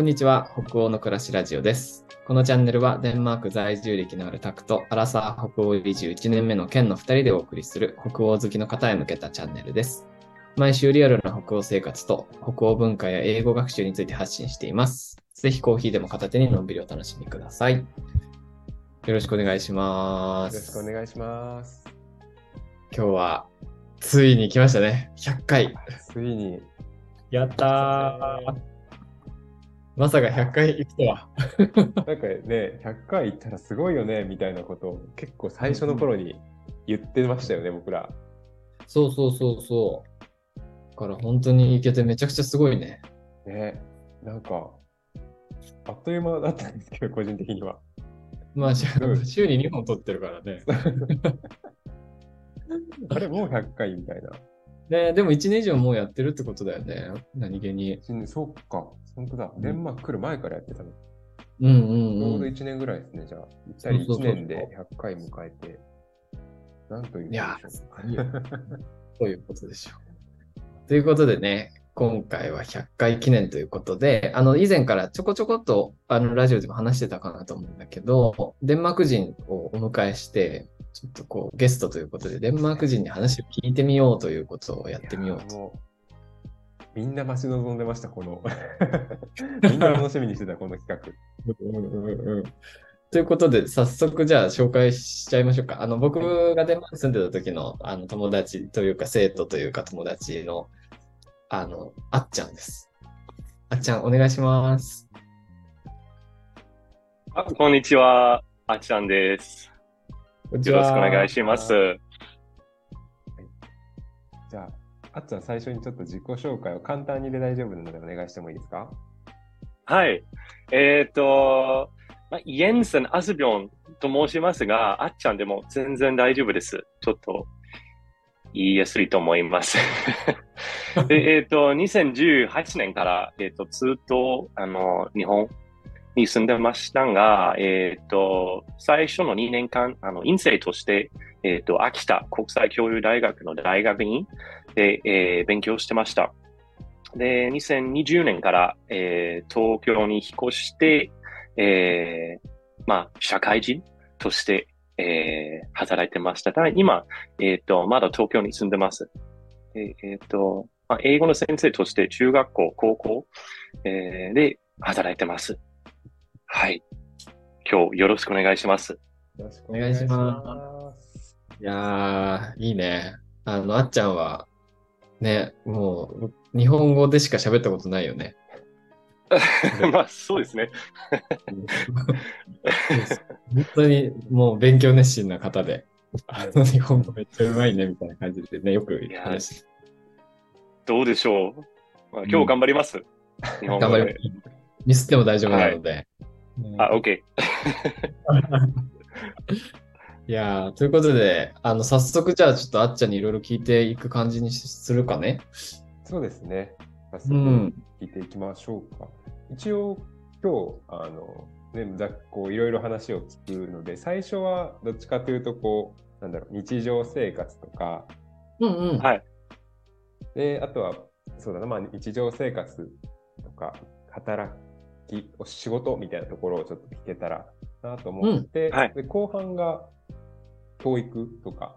こんにちは、北欧の暮らしラジオです。このチャンネルはデンマーク在住歴のあるタクとアラサー北欧移住1年目の県の2人でお送りする北欧好きの方へ向けたチャンネルです。毎週リアルな北欧生活と北欧文化や英語学習について発信しています。ぜひコーヒーでも片手にのんびりお楽しみください。よろしくお願いしまよろしす。くお願いします。今日はついに来ましたね。100回。ついに。やったー。まさか100回行くとは。なんかね、100回行ったらすごいよね、みたいなことを結構最初の頃に言ってましたよね、僕ら。そうそうそうそう。だから本当に行けてめちゃくちゃすごいね。ね、なんか、あっという間だったんですけど、個人的には。まあ、週に2本撮ってるからね。あれ、もう100回みたいな。ねでも1年以上もうやってるってことだよね。何気に。そうか、本当だ。デンマーク来る前からやってたの。うんうんちょうどうん。1年ぐらいですね、じゃあ。ぴったり1そうそうそう年で100回迎えて。なんといういやうか。いいよそういうことでしょう。ということでね、今回は100回記念ということで、あの、以前からちょこちょこっと、あの、ラジオでも話してたかなと思うんだけど、デンマーク人をお迎えして、ちょっとこう、ゲストということで、デンマーク人に話を聞いてみようということをやってみようと。みんな待ち望んでました、この。みんな楽しみにしてた、この企画。ということで、早速じゃあ紹介しちゃいましょうか。あの、僕がデンマーク住んでた時のあの友達というか生徒というか友達の、あの、あっちゃんです。あっちゃん、お願いします。あこんにちは。あっちゃんです。よろしくおは願いします。じゃあ、あっちゃん、最初にちょっと自己紹介を簡単にで大丈夫なのでお願いしてもいいですか？はい。えっ、と、まあ、イエンセン・アスビョンと申しますが、あっちゃんでも全然大丈夫です。ちょっと言いやすいと思います。でえっ、と、2018年から、えっ、と、ずっと、あの、日本に住んでましたが、えっ、と、最初の2年間、あの、院生として、えっ、と、秋田国際教育大学の大学院で、え勉強してました。で、2020年から、えー東京に引っ越して、えーまあ、社会人として、えー働いてました。ただ今、えっ、と、まだ東京に住んでます。えっ、と、まあ、英語の先生として中学校、高校、えーで働いてます。はい。今日よろしくお願いします。よろしくお願いしますいやー、いいね。あの、あっちゃんは、ね、もう、日本語でしか喋ったことないよね。まあ、そうですね。本当にもう勉強熱心な方で、あの日本語めっちゃうまいねみたいな感じでね、よく話してどうでしょう。まあ、今日頑張ります。日本語頑張でります。ミスっても大丈夫なので。うんあ、OK。いやーということで、あの、早速じゃあちょっとあっちゃんにいろいろ聞いていく感じにするかね。そうですね。早速うん。聞いていきましょうか。一応、今日、あの、ね、ざっこういろいろ話を聞くので、最初はどっちかというと、こう、なんだろう、日常生活とか、うんうん。はいで、あとは、そうだな、まあ、日常生活とか、働き、お仕事みたいなところをちょっと聞けたらなと思って、うんはい。で後半が教育とか、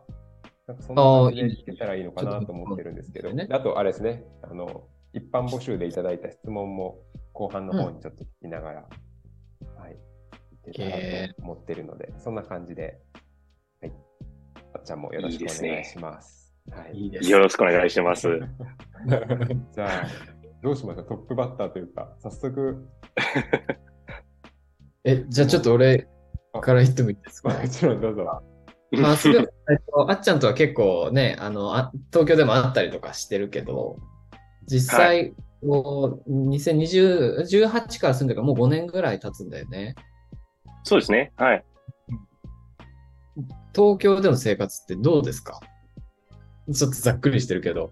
なんかそんな感じで聞けたらいいのかなと思ってるんですけど、ちょっとであと、あれですね、あの、一般募集でいただいた質問も後半の方にちょっと聞きながら、はい、いけたらと思ってるので、そんな感じで、はい、あっちゃんもよろしくお願いします。はいいいです。よろしくお願いします。じゃあ、どうしましょうトップバッターというか、早速、え、じゃあちょっと俺から言ってもいいですか？もちろんどうぞ。まあ、すぐ、えっと、あっちゃんとは結構ね、あの、あ東京でも会ったりとかしてるけど、実際、もう2020、18から住んでからもう5年ぐらい経つんだよね。そうですね。はい。東京での生活ってどうですか？ちょっとざっくりしてるけど。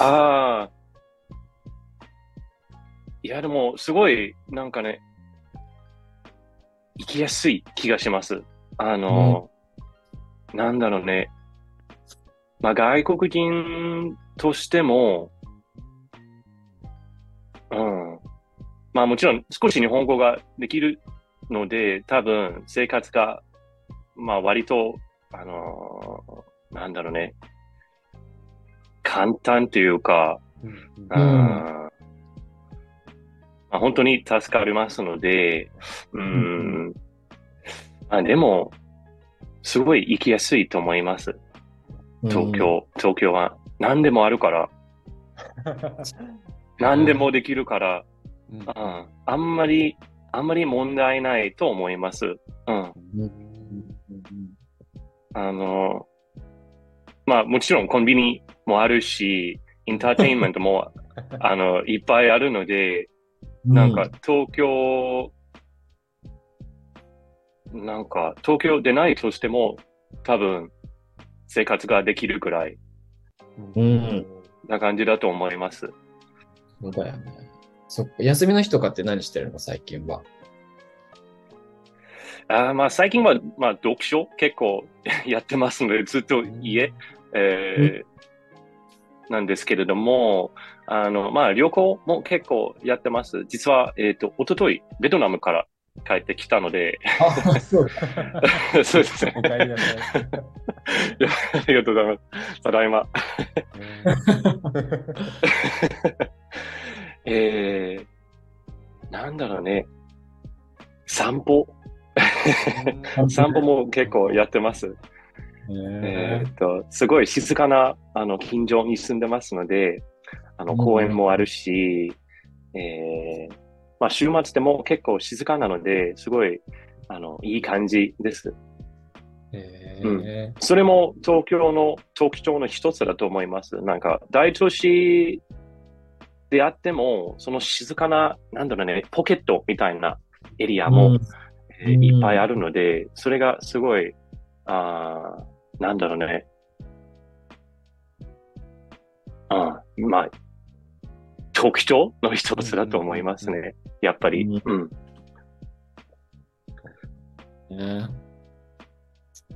ああ。いや、でも、すごい、なんかね、生きやすい気がします。あの、なんだろうね。まあ、外国人としても、うん。まあもちろん少し日本語ができるので、多分生活が、まあ割と、あのーなんだろうね、簡単というか、うん。あー。まあ、本当に助かりますので、うーん、あでも、すごい行きやすいと思います。東京、東京は。何でもあるから、何でもできるから、うん。うん、あんまり、あんまり問題ないと思います。うん。うん。うん。あの、まあもちろんコンビニもあるし、インターテインメントも あのいっぱいあるので、なんか東京、なんか東京でないとしても多分生活ができるくらいうんな感じだと思います。そうだよね。そっか。休みの日とかって何してるの？最近は。あーまあ最近は、まあ、読書？結構 やってますので、ずっと家、えーなんですけれども、あの、まあ旅行も結構やってます。実は、えっ、と、一昨日ベトナムから帰ってきたので、あ、そう。そうですねありがとうございます。ただいま。えー、なんだろうね。散歩散歩も結構やってます。えーっと、すごい静かな、あの、近所に住んでますので、あの、うん公園もあるし、えー、まあ、週末でも結構静かなので、すごい、あの、いい感じです。えうん。ーそれも東京の特徴の一つだと思います。なんか、大都市であっても、その静かな、なんだろうね、ポケットみたいなエリアも、えーうんいっぱいあるので、それがすごい、あーなんだろうね。あーまあ、特徴の一つだと思いますね。やっぱり。ううん。ね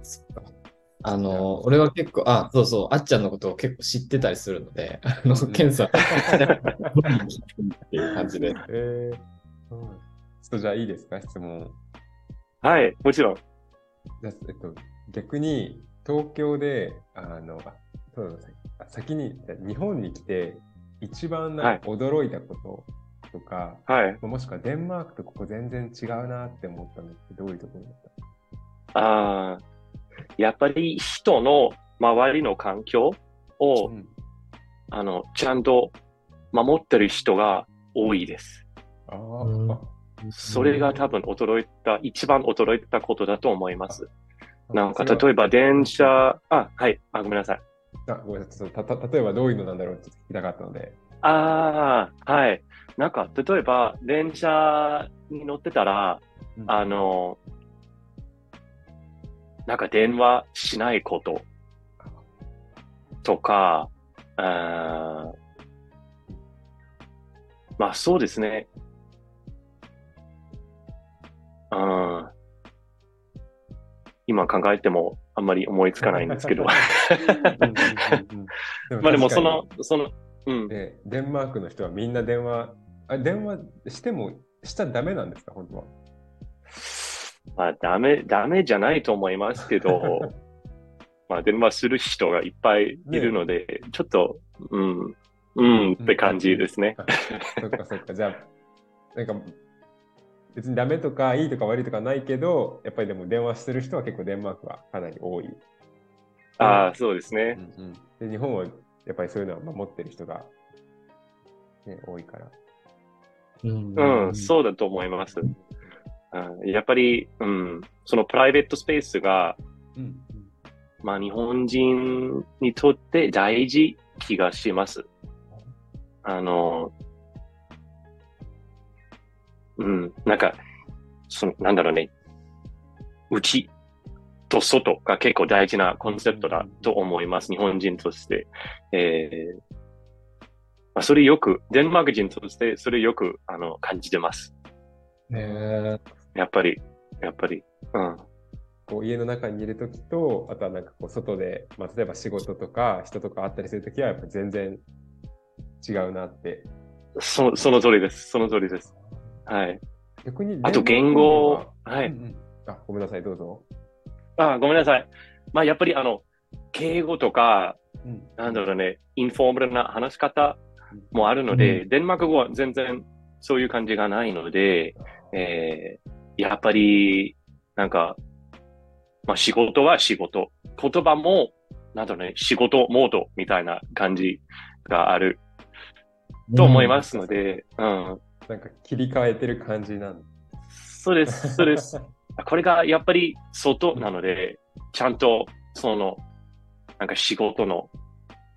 そっかあの、俺は結構、あ、そうそう、あっちゃんのことを結構知ってたりするので、あの、ケンさん、っていう感じで？えーうんちょっとじゃあいいですか、質問。はい、もちろん。えっと、逆に東京で、あの、あそう先に日本に来て、一番な驚いたこととか、はい。もしくはデンマークとここ全然違うなって思ったのってどういうところだっあーやっぱり人の周りの環境を、た、うんあの、ちゃんと守ってる人が多いです。あそれが多分驚いた、一番驚いたことだと思います。なんか、例えば電車、あ、はい、あ、ごめんなさい。あごめんなさいたた例えばどういうのなんだろう？って聞きたかったので。ああ、はい。なんか、例えば、電車に乗ってたら、うんあの、なんか電話しないこととか、あーまあそうですね。うん今考えてもあんまり思いつかないんですけど。まあでもその、その、うんデンマークの人はみんな電話、あ電話してもしちゃダメなんですか、本当は？まあ、ダメ、ダメじゃないと思いますけど、まあ、電話する人がいっぱいいるので、ちょっと、うん、うんって感じですね。あそっかそっか。じゃあ、なんか、別にダメとかいいとか悪いとかないけど、やっぱりでも電話してる人は結構デンマークはかなり多い。ああ、そうですね。で日本はやっぱりそういうのは守ってる人が、ね、多いから。うんうん、そうだと思います。うんやっぱり、うん、そのプライベートスペースが、うんまあ、日本人にとって大事気がします。あの、うん、なんか、その、なんだろうね、内と外が結構大事なコンセプトだと思います、日本人として。えーまあ、それよく、デンマーク人としてそれよくあの感じてます。ねやっぱり、やっぱり。うん。こう家の中にいるときと、あとはなんかこう外で、まあ、例えば仕事とか人とか会ったりするときは、やっぱ全然違うなって。そその通りです。その通りです。はい。逆に、あと言語、ははいい。うんうんあ、ごめんなさい、どうぞ。あ、ごめんなさい。まあ、やっぱりあの、敬語とか、うんなんだろうね、インフォーマルな話し方もあるので、うデンマーク語は全然そういう感じがないので、えーやっぱり、なんか、まあ仕事は仕事。言葉も、なんだろうね、仕事モードみたいな感じがあると思いますので、うん。なんか切り替えてる感じなんそうです、そうです。これがやっぱり外なので、ちゃんとその、なんか仕事の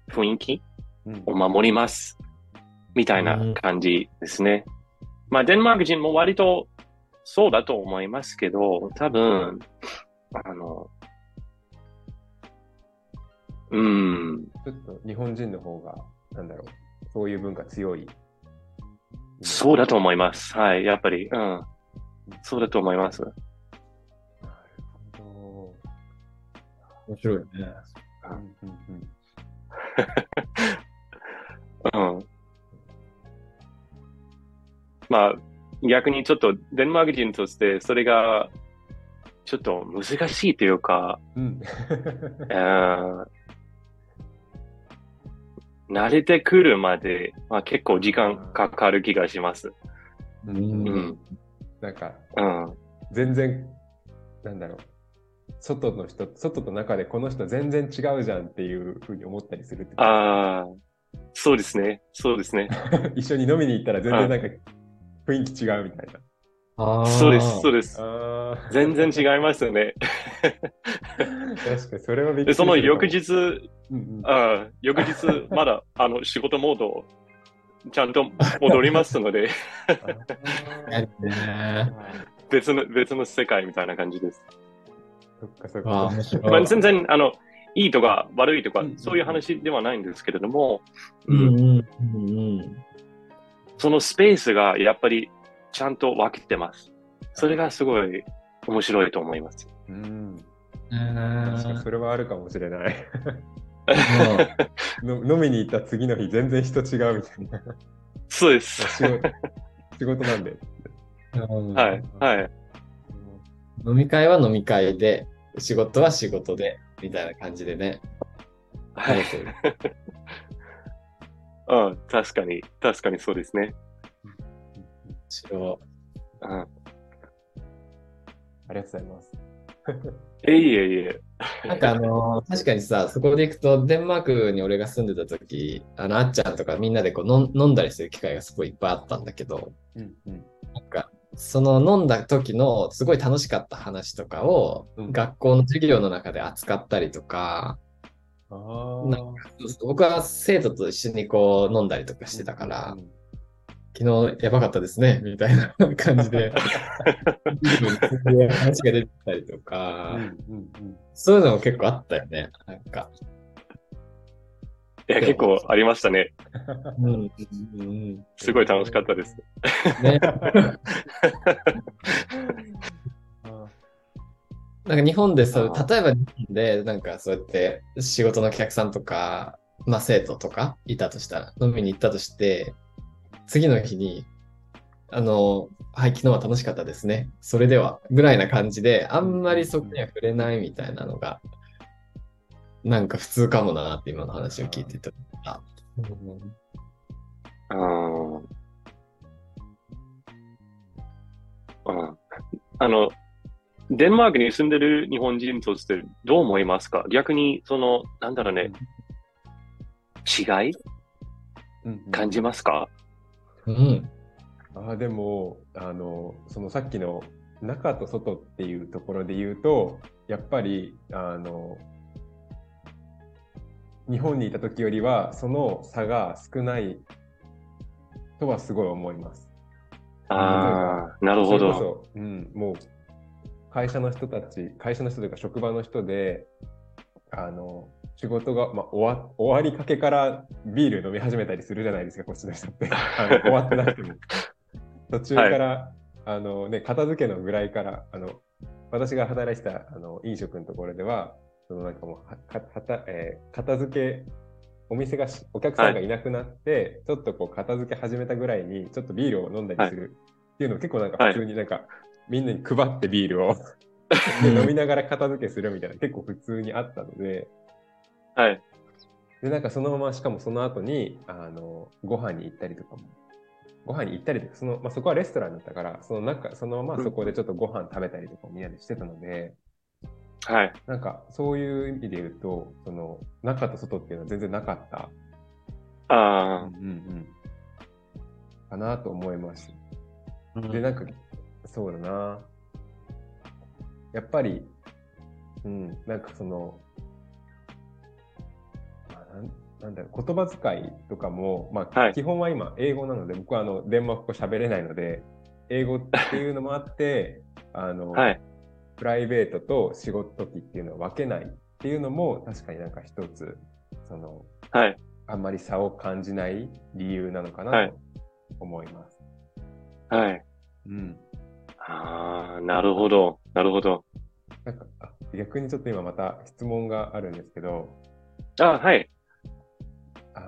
雰囲気うんを守ります。みたいな感じですね。まあ、デンマーク人も割とそうだと思いますけど、多分、あの、うん、ちょっと日本人の方が、なんだろう、そういう文化強い。そうだと思います。はい、やっぱり、うん。そうだと思います。なるほ面白いね。ど。うんうんうんうん。まあ、逆にちょっとデンマーク人として、それが、ちょっと難しいというか、うんえー慣れてくるまで、まあ、結構時間かかる気がします。ううんうん。なんか、うん。全然、なんだろう、外の人、外と中でこの人全然違うじゃんっていうふうに思ったりするああ、そうですね。そうですね。一緒に飲みに行ったら全然なんか雰囲気違うみたいな。あーそうです、そうです。ああ、全然違いますよね。確かにそれはびっくで、その翌、日、うんうんあー翌日、まだ、あの、仕事モード、ちゃんと戻りますので。別の、別の世界みたいな感じです。そっかそっか。まあ、全然、あの、いいとか悪いとかうんうん、そういう話ではないんですけれども、うんうんうんうんうん。そのスペースがやっぱりちゃんと分けてます。それがすごい面白いと思います。うん、あ確かにそれはあるかもしれない。飲みに行った次の日全然人違うみたいな。そうです。仕事仕事なんで。うんはい、はい。飲み会は飲み会で、仕事は仕事で、みたいな感じでね。はい。そう うん、確かに、確かにそうですね。面白うん。ありがとうございます。えいえいえ。い なんかあのー確かにさ、そこで行くと、デンマークに俺が住んでた時、あの、あっちゃんとかみんなでこう飲ん飲んだりする機会がすごいいっぱいあったんだけど、うんうん。なんか、その飲んだ時のすごい楽しかった話とかを、うん。学校の授業の中で扱ったりとか、あな僕は生徒と一緒にこう飲んだりとかしてたから、昨日やばかったですね、みたいな 感じで、話が出てきたりとうか、んうんうん。そういうのも結構あったよね、なんか。いや、結構ありましたね。うん。うんうんすごい楽しかったです。ね、あ なんか日本でそう、例えば日本でなんかそうやって仕事のお客さんとか、まあ生徒とかいたとしたら、飲みに行ったとして、次の日に、あの、はい、昨日は楽しかったですね。それでは、ぐらいな感じで、あんまりそこには触れないみたいなのが、なんか普通かもなって今の話を聞いてた。うんうん。うん。あの、デンマークに住んでる日本人としてどう思いますか？逆に、その、なんだろうね、違い？うんうん感じますか？うん。あーでもあのそのさっきの中と外っていうところで言うとやっぱりあの日本にいた時よりはその差が少ないとはすごい思います。ああ、なるほど。そそ、うん、もう会社の人たち会社の人というか職場の人であの仕事が、まあ、終わ終わりかけからビール飲み始めたりするじゃないですかこっちの人って。あの終わってなくても。途中から、あのね、片付けのぐらいからあの私が働いてたあの飲食のところではそのなんかもうはかはた、えー片付けお店がしお客さんがい。なくなって、ちょっとこう片付け始めたぐらいにちょっとビールを飲んだりするっていうのを結構なんか普通になんか、みんなに配ってビールを 飲みながら片付けするみたいな結構普通にあったので、はい。で、なんかそのまま、しかもその後に、あの、ご飯に行ったりとかも、ご飯に行ったりとか、その、まあ、そこはレストランだったから、その中、そのままそこでちょっとご飯食べたりとかもみんなでしてたので、はい。なんかそういう意味で言うと、その、中と外っていうのは全然なかった、あうんうん、かなと思います。うんで、なんか、そうだな。やっぱり、うん、なんかその、まあなんだろう、言葉遣いとかも、まあ、はい基本は今、英語なので、僕はあのデンマーク語喋れないので、英語っていうのもあって、あの、あ。はい。プライベートと仕事時っていうのを分けないっていうのも、確かになんか一つ、その、はい。あんまり差を感じない理由なのかはないと思います。はい。うん。ああ、なるほど。なるほど。なんかあ逆にちょっと今また質問があるんですけど、あはい。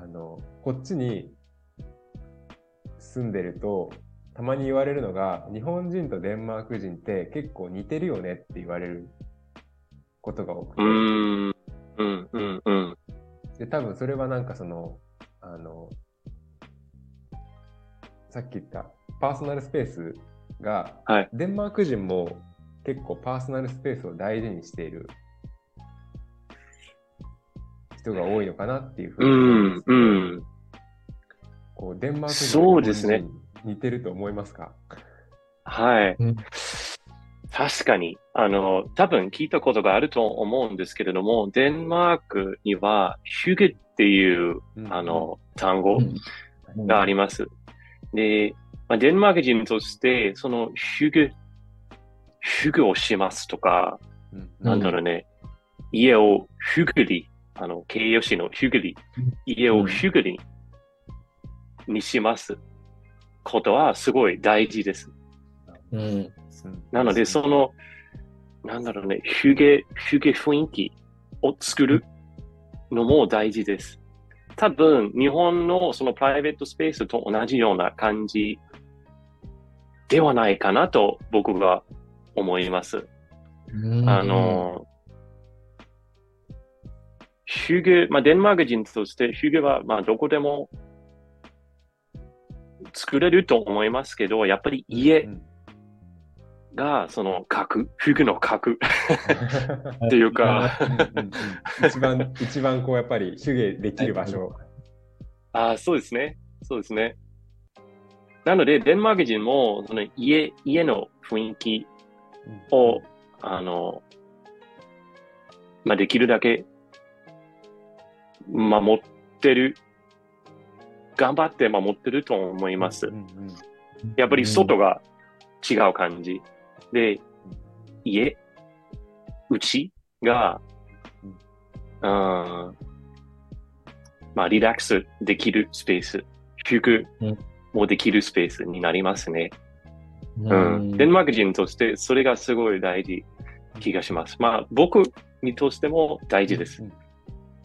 あの、こっちに住んでると、たまに言われるのが、日本人とデンマーク人って結構似てるよねって言われることが多くてう、ーん。うん、うん、うん。で、多分それはなんかその、あの、さっき言ったパーソナルスペースが、はいデンマーク人も結構パーソナルスペースを大事にしている人が多いのかなっていうふううに思うん。こうデンマーク人そうですね。似てると思いますか？はい。うん。確かに、あの、多分聞いたことがあると思うんですけれども、デンマークには、ヒュゲっていう、あの、単語があります。で、まあ、デンマーク人として、その、ヒュゲ、ヒュゲをしますとか、うん、なんだろうね、家をヒュグリ、あの、形容詞のヒュグリうん、家をヒュグリにしますことはすごい大事です。うん。うんなので、その、なんだろうね、ヒュゲ、ヒュゲ雰囲気を作るのも大事です。多分、日本のそのプライベートスペースと同じような感じではないかなと僕が思います。あの、ヒュゲ、まあ、デンマーク人として、ヒュゲは、まあ、どこでも作れると思いますけど、やっぱり家うんが、その核、ヒュゲの核っていうか、一番、一番こうやっぱり手芸できる場所。ああ、そうですね。そうですね。なので、デンマーク人も、その家、家の雰囲気を、あの、まあ、できるだけ守ってる、頑張って守ってると思いますうん。うんやっぱり外が違う感じ。で、家、家が、うん、まあ、リラックスできるスペース、服うんもできるスペースになりますね。ううん。デンマーク人としてそれがすごい大事気がします。まあ、僕にとしても大事です。うん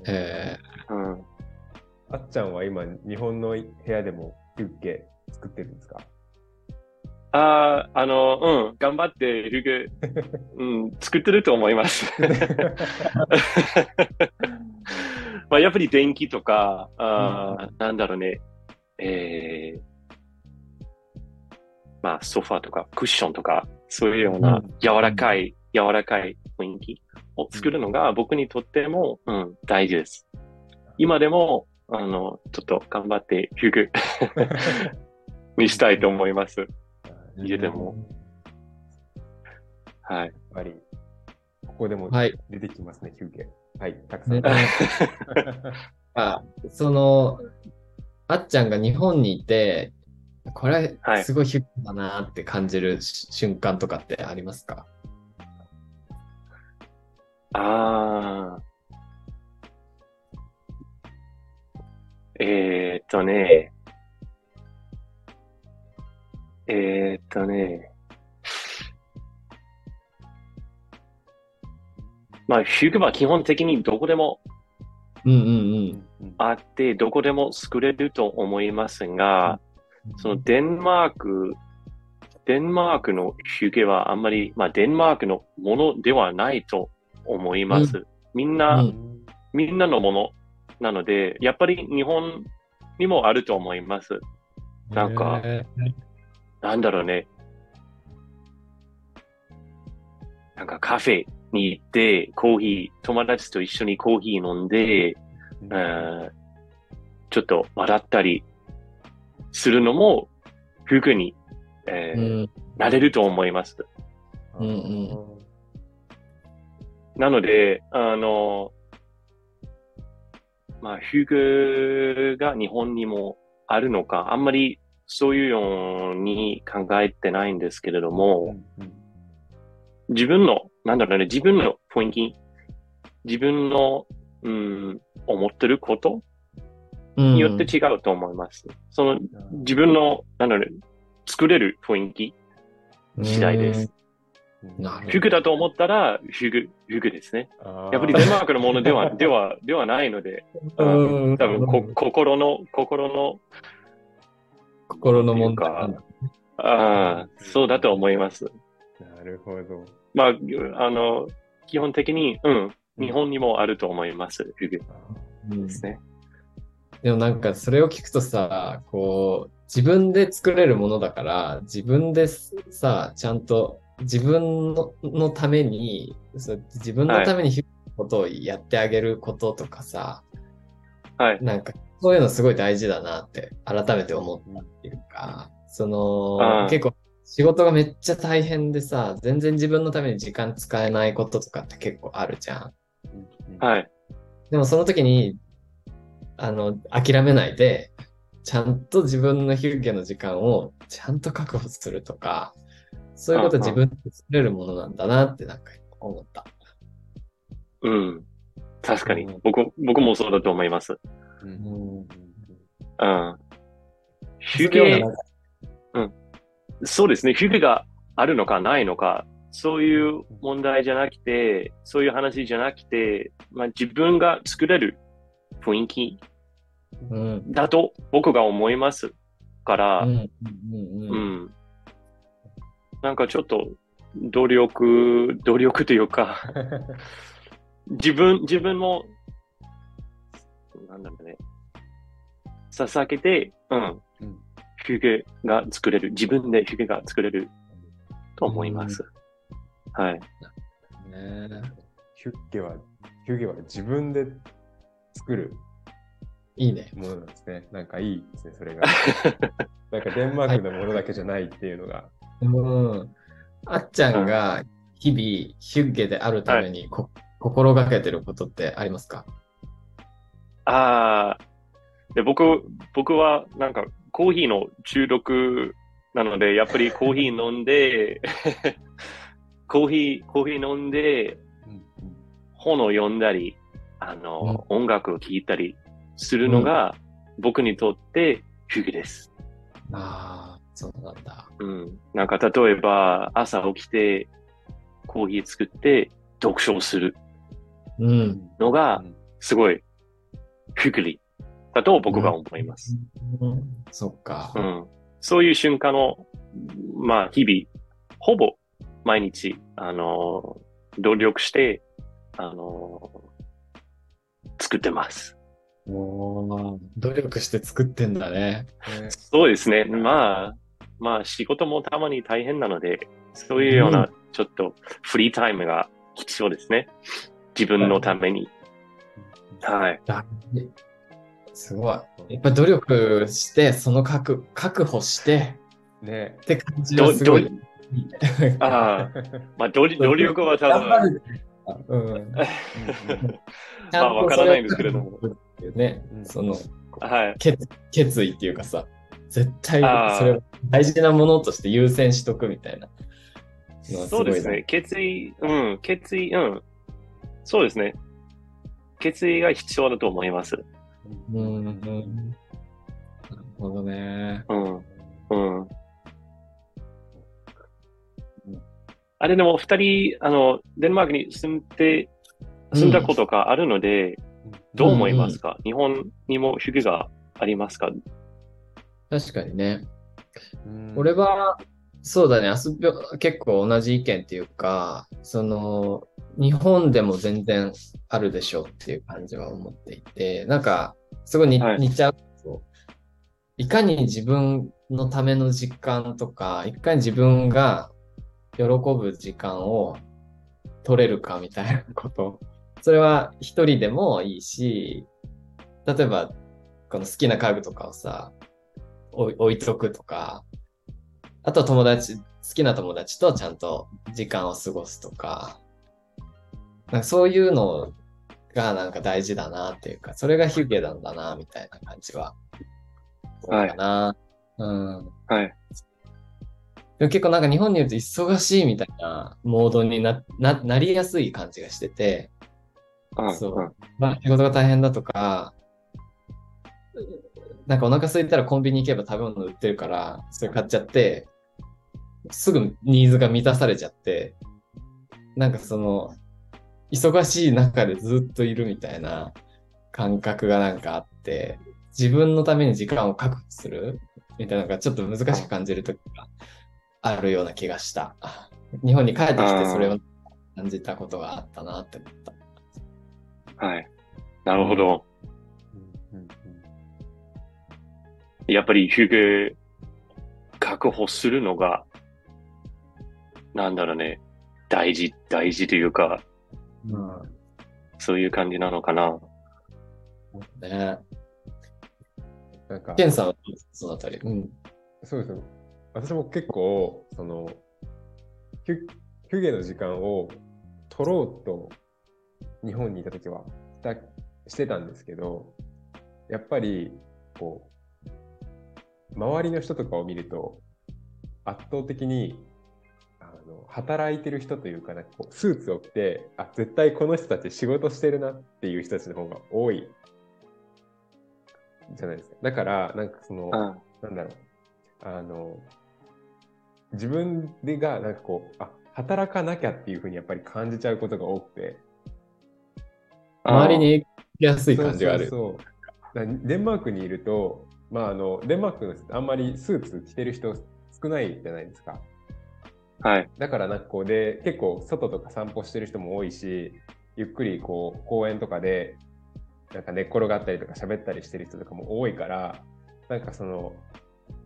えうん。あっちゃんは今、日本の部屋でもユッケ作ってるんですか？ああ、あの、うん、頑張って服、うん、作ってると思います。まあ、やっぱり電気とか、あーなんだろうね、えー、まあ、ソファーとかクッションとか、そういうよううなん柔らかい、柔らかい雰囲気を作るのが僕にとっても、うん、大事です。今でも、あの、ちょっと頑張って服に したいと思います。家でも。はい。やっぱり、ここでもはい出てきますね、ヒュッケ。はい、たくさん。ね あその、あっちゃんが日本にいて、これはいすごいヒュッだなって感じるし瞬間とかってありますか？ああ。えー、っとね。えー、っとね。まあ、ヒューグは基本的にどこでもうんうんうんあって、どこでも作れると思いますが、そのデンマークデンマークのヒュゲはあんまり、まあ、デンマークのものではないと思います。うみんな、うんみんなのものなので、やっぱり日本にもあると思います。なんかへなんだろうね。なんかカフェに行って、コーヒー、友達と一緒にコーヒー飲んで、うんちょっと笑ったりするのも、服に、えーーうんなれると思います。うんうんなので、あの、まあ、服が日本にもあるのか、あんまりそういうように考えてないんですけれども、自分の、なんだろうね、自分の雰囲気、自分の、うん、思ってることうんによって違うと思います。その、自分の、なんだろうね、作れる雰囲気次第です。なるほど服だと思ったら、服、服ですね。やっぱりデンマークのものでは、では、ではないので、うん多分こ、心の、心の、心の問題なんかああ、そうだと思います。なるほど。まあ、あの、基本的に、うん、日本にもあると思います、服でうんすね。でもなんかそれを聞くとさ、こう、自分で作れるものだから、自分でさ、ちゃんと自分ののために、自分のためにことをやってあげることとかさ、はい。なんかそういうのすごい大事だなって改めて思ったっていうか、その、うん結構仕事がめっちゃ大変でさ、全然自分のために時間使えないこととかって結構あるじゃん。はい。でもその時に、あの、諦めないで、ちゃんと自分のヒュッゲの時間をちゃんと確保するとか、そういうこと自分で作れるものなんだなってなんか思った。うん。確かにうん。僕、僕もそうだと思います。うんうん。うん。それ服をなんかそうですね。服があるのかないのか、そういう問題じゃなくて、そういう話じゃなくて、まあ、自分が作れる雰囲気うん。だと僕が思いますから、うん。うん。ううん。ん。なんかちょっと努力、努力というか、自分、自分も、なんだろうね、捧げて、うんうん、服が作れる、自分で服が作れると思います。はい。ねヒュッゲは、ヒュッゲは自分で作るいいね。ものなんですね。なんかいいですね、それが。なんかデンマークのものだけじゃないっていうのが。うん。あっちゃんが日々ヒュッゲであるためにこ、心がけてることってありますか？ああ、で、僕、僕はなんかコーヒーの中毒なので、やっぱりコーヒー飲んで、コーヒー、コーヒー飲んで、本を読んだり、あの、音楽を聴いたりするのが、僕にとって主義です。ああ、そうなんだ。うん。なんか例えば、朝起きて、コーヒー作って、読書をするうん。のが、すごい、福利だと僕が思います。うんそっかう。ん。そういう瞬間を、まあ、日々、ほぼ毎日、あの、努力して、あの、作ってます。おー努力して作ってんだね。ねそうですね。まあ、まあ、仕事もたまに大変なので、そういうよううな、ちょっとフリータイムが必要ですね。自分のために。はい。だすごい。やっぱ努力して、その確確保してねって感じはすごい。ああ、まあ、努力 努力は多分。うん。まあわからないんですけれども。ねう、んそのはい。決決意っていうかさ、絶対それを大事なものとして優先しとくみたいな。そうですね。決意、うん、決意、うん。そうですね。決意が必要だと思います。うん。うん。なるほどね。うん。うん。あれでも、二人、あの、デンマークに住んで、住んだことがあるので、どう思いますか、日本にも主義がありますか？確かにね。うん俺は、そうだね、遊び、結構同じ意見っていうか、その、日本でも全然あるでしょうっていう感じは思っていて、なんか、すごい似,、ちゃうと。いかに自分のための時間とか、いかに自分が喜ぶ時間を取れるかみたいなこと。それは一人でもいいし、例えば、この好きな家具とかをさ、置いとくとか、あとは友達、好きな友達とちゃんと時間を過ごすとか、なんかそういうのがなんか大事だなっていうか、それがヒュゲなんだな、みたいな感じは。はいかな。うん。はい。でも結構なんか日本にいると忙しいみたいなモードにな、な、なりやすい感じがしてて、うんそううんまあ仕事が大変だとか、なんかお腹空いたらコンビニ行けば食べ物売ってるから、それ買っちゃって、すぐニーズが満たされちゃって、なんかその、忙しい中でずっといるみたいな感覚がなんかあって、自分のために時間を確保するみたいなのがちょっと難しく感じるときがあるような気がした。日本に帰ってきてそれを感じたことがあったなって思った。はい。なるほど。やっぱりヒュゲ確保するのが、なんだろうね、大事、大事というか、うんそういう感じなのかな。ねなんかケンさんはそのあたり。うん。そうですよ。私も結構、その、ヒュヒュゲの時間を取ろうと日本にいた時はしたしてたんですけど、やっぱり、こう、周りの人とかを見ると、圧倒的に、あの働いてる人というかなんかこうスーツを着て、あ、絶対この人たち仕事してるなっていう人たちの方が多いじゃないですか。だから、なんかその、うん。なんだろう、あの、自分でが、なんかこう、あ、働かなきゃっていうふうにやっぱり感じちゃうことが多くて。周りにやすい感じがある。そうそうそうだデンマークにいると、まあ、あの、デンマークのあんまりスーツ着てる人少ないじゃないですか。はい。だからなんかこうで、結構外とか散歩してる人も多いし、ゆっくりこう公園とかでなんか寝っ転がったりとか喋ったりしてる人とかも多いから、なんかその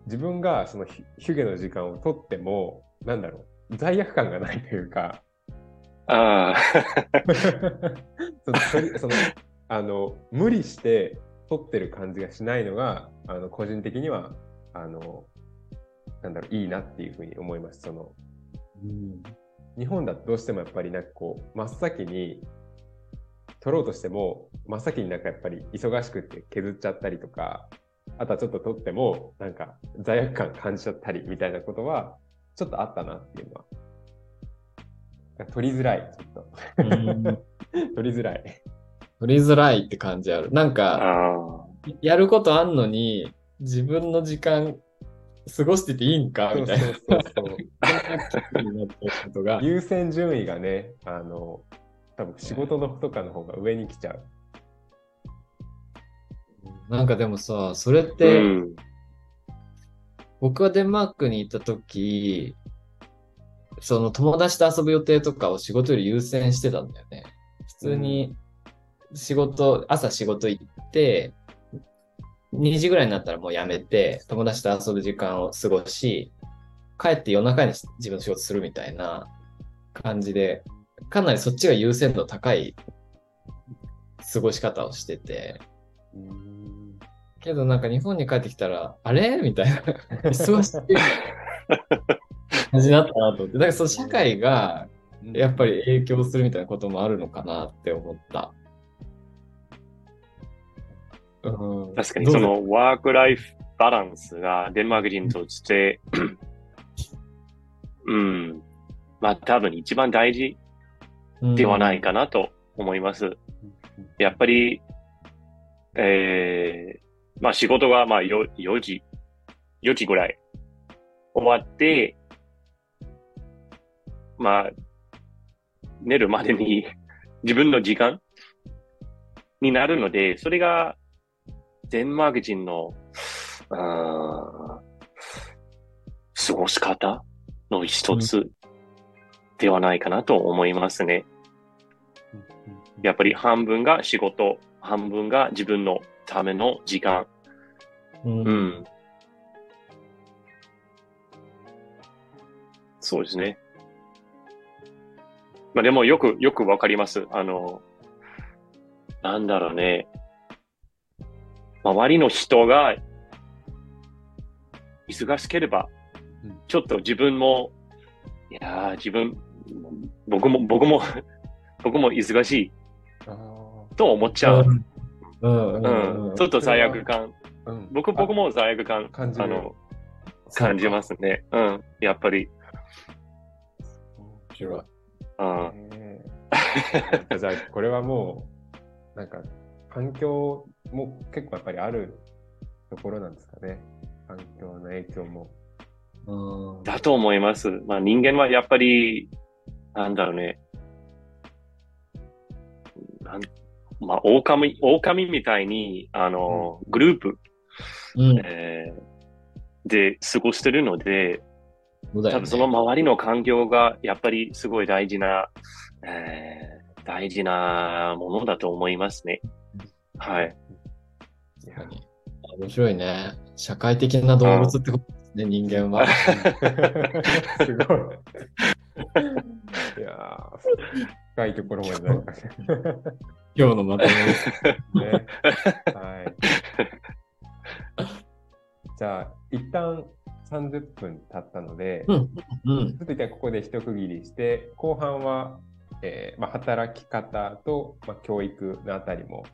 自分がそのヒヒュゲの時間を取っても、なんだろう、罪悪感がないというか、ああ。そのあの無理して取ってる感じがしないのが、あの個人的にはあのなんだろういいなっていうふうに思います。そのうん。日本だとどうしてもやっぱりなんかこう真っ先に取ろうとしても真っ先になんかやっぱり忙しくって削っちゃったりとかあとはちょっと取ってもなんか罪悪感感じちゃったりみたいなことはちょっとあったなっていうのは。取りづらいちょっと。うん。取りづらい取りづらいって感じある。なんか、あやることあんのに、自分の時間過ごしてていいんか？みたいな。そうそうそう。優先順位がねあの多分仕事のとかの方が上に来ちゃうなんかでもさ、それっあ。て、うん。僕はデンマークに行った時、その友達と遊ぶ予定とかを仕事より優先してたんだよね。普通に仕事、朝仕事行って、2時ぐらいになったらもうやめて、友達と遊ぶ時間を過ごし、帰って夜中に自分の仕事するみたいな感じで、かなりそっちが優先度高い過ごし方をしてて、けどなんか日本に帰ってきたら、あれ？みたいな。忙しい感じになったなと思って。だからその社会がやっぱり影響するみたいなこともあるのかなって思った。うん、確かにそのワークライフバランスがデンマーク人として、うん。まあ多分一番大事ではないかなと思います。やっぱり、えー、まあ仕事がまあ 4, 4時、4時ぐらい終わって、まあ、寝るまでに自分の時間になるので、それがデンマーク人の、過ごし方の一つではないかなと思いますね。やっぱり半分が仕事、半分が自分のための時間。う。うんん。そうですね。まあでもよく、よくわかります。あの、なんだろうね。周りの人が忙しければうん、ちょっと自分も、いやー自分、僕も、僕も、僕も忙しいあと思っちゃう。うん。ちょっと罪悪感。ーうん僕、僕も罪悪感、感じるあの、感じますね。うん。やっぱり。面白い。うん。へーじゃあ、これはもう、なんか、環境も結構やっぱりあるところなんですかね。環境の影響も。うん。だと思います。まあ人間はやっぱり、なんだろうね。なんまあ、狼、狼みたいに、あの、グループ、うん。えーで過ごしてるので、ね多分その周りの環境がやっぱりすごい大事な、えー大事なものだと思いますね。はい。いや確かに面白いね。社会的な動物ってことですね、人間は。すごい。いやー深いところまでなんかね。今日のまとめです。ね。はい。じゃあ、一旦30分経ったので、うん。うんちょ。っと一旦ここで一区切りして、後半は、えーまあ、働き方と、まあ、教育のあたりも、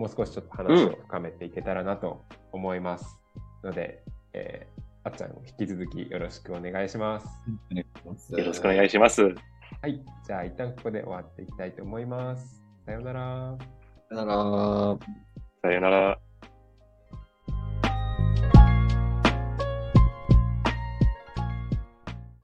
もう少しちょっと話を深めていけたらなと思います。ので、えーあっちゃん、引き続きよろしくお願いします。よろしくお願いします。はい。じゃあ、一旦ここで終わっていきたいと思います。さようなら。だから、さよなら。